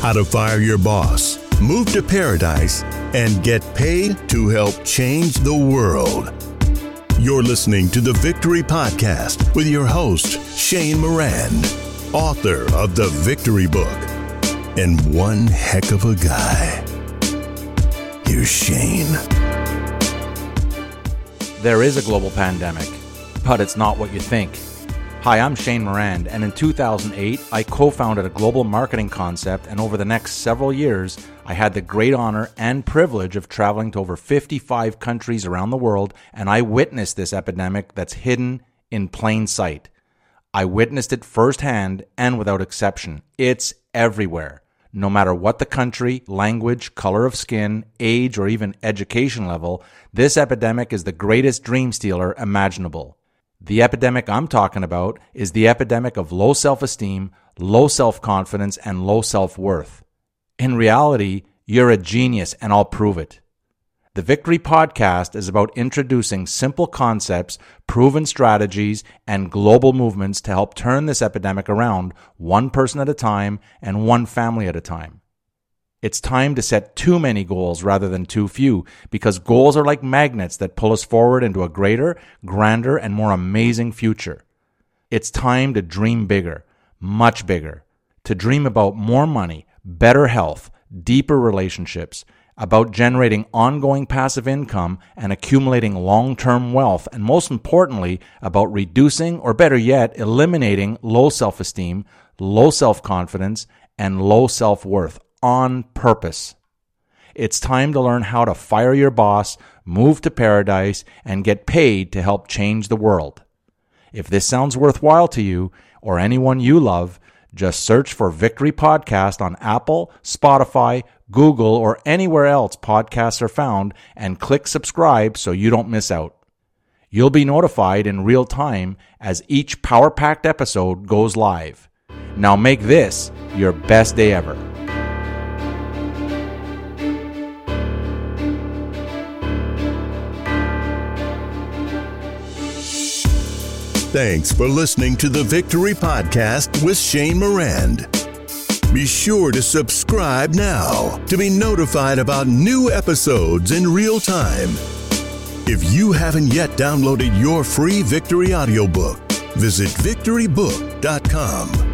how to fire your boss, move to paradise, and get paid to help change the world. You're listening to the Victory Podcast with your host, Shane Morand, author of The Victory Book, and one heck of a guy. Here's Shane. There is a global pandemic, but it's not what you think. Hi, I'm Shane Morand, and in 2008, I co founded a global marketing concept, and over the next several years, I had the great honor and privilege of traveling to over 55 countries around the world, and I witnessed this epidemic that's hidden in plain sight. I witnessed it firsthand and without exception. It's everywhere. No matter what the country, language, color of skin, age, or even education level, this epidemic is the greatest dream stealer imaginable. The epidemic I'm talking about is the epidemic of low self esteem, low self confidence, and low self worth. In reality, you're a genius, and I'll prove it. The Victory Podcast is about introducing simple concepts, proven strategies, and global movements to help turn this epidemic around one person at a time and one family at a time. It's time to set too many goals rather than too few because goals are like magnets that pull us forward into a greater, grander, and more amazing future. It's time to dream bigger, much bigger, to dream about more money, better health, deeper relationships, about generating ongoing passive income and accumulating long term wealth, and most importantly, about reducing or better yet, eliminating low self esteem, low self confidence, and low self worth on purpose. It's time to learn how to fire your boss, move to paradise, and get paid to help change the world. If this sounds worthwhile to you or anyone you love, just search for Victory Podcast on Apple, Spotify, Google, or anywhere else podcasts are found and click subscribe so you don't miss out. You'll be notified in real time as each power packed episode goes live. Now make this your best day ever. Thanks for listening to the Victory Podcast with Shane Morand. Be sure to subscribe now to be notified about new episodes in real time. If you haven't yet downloaded your free Victory audiobook, visit victorybook.com.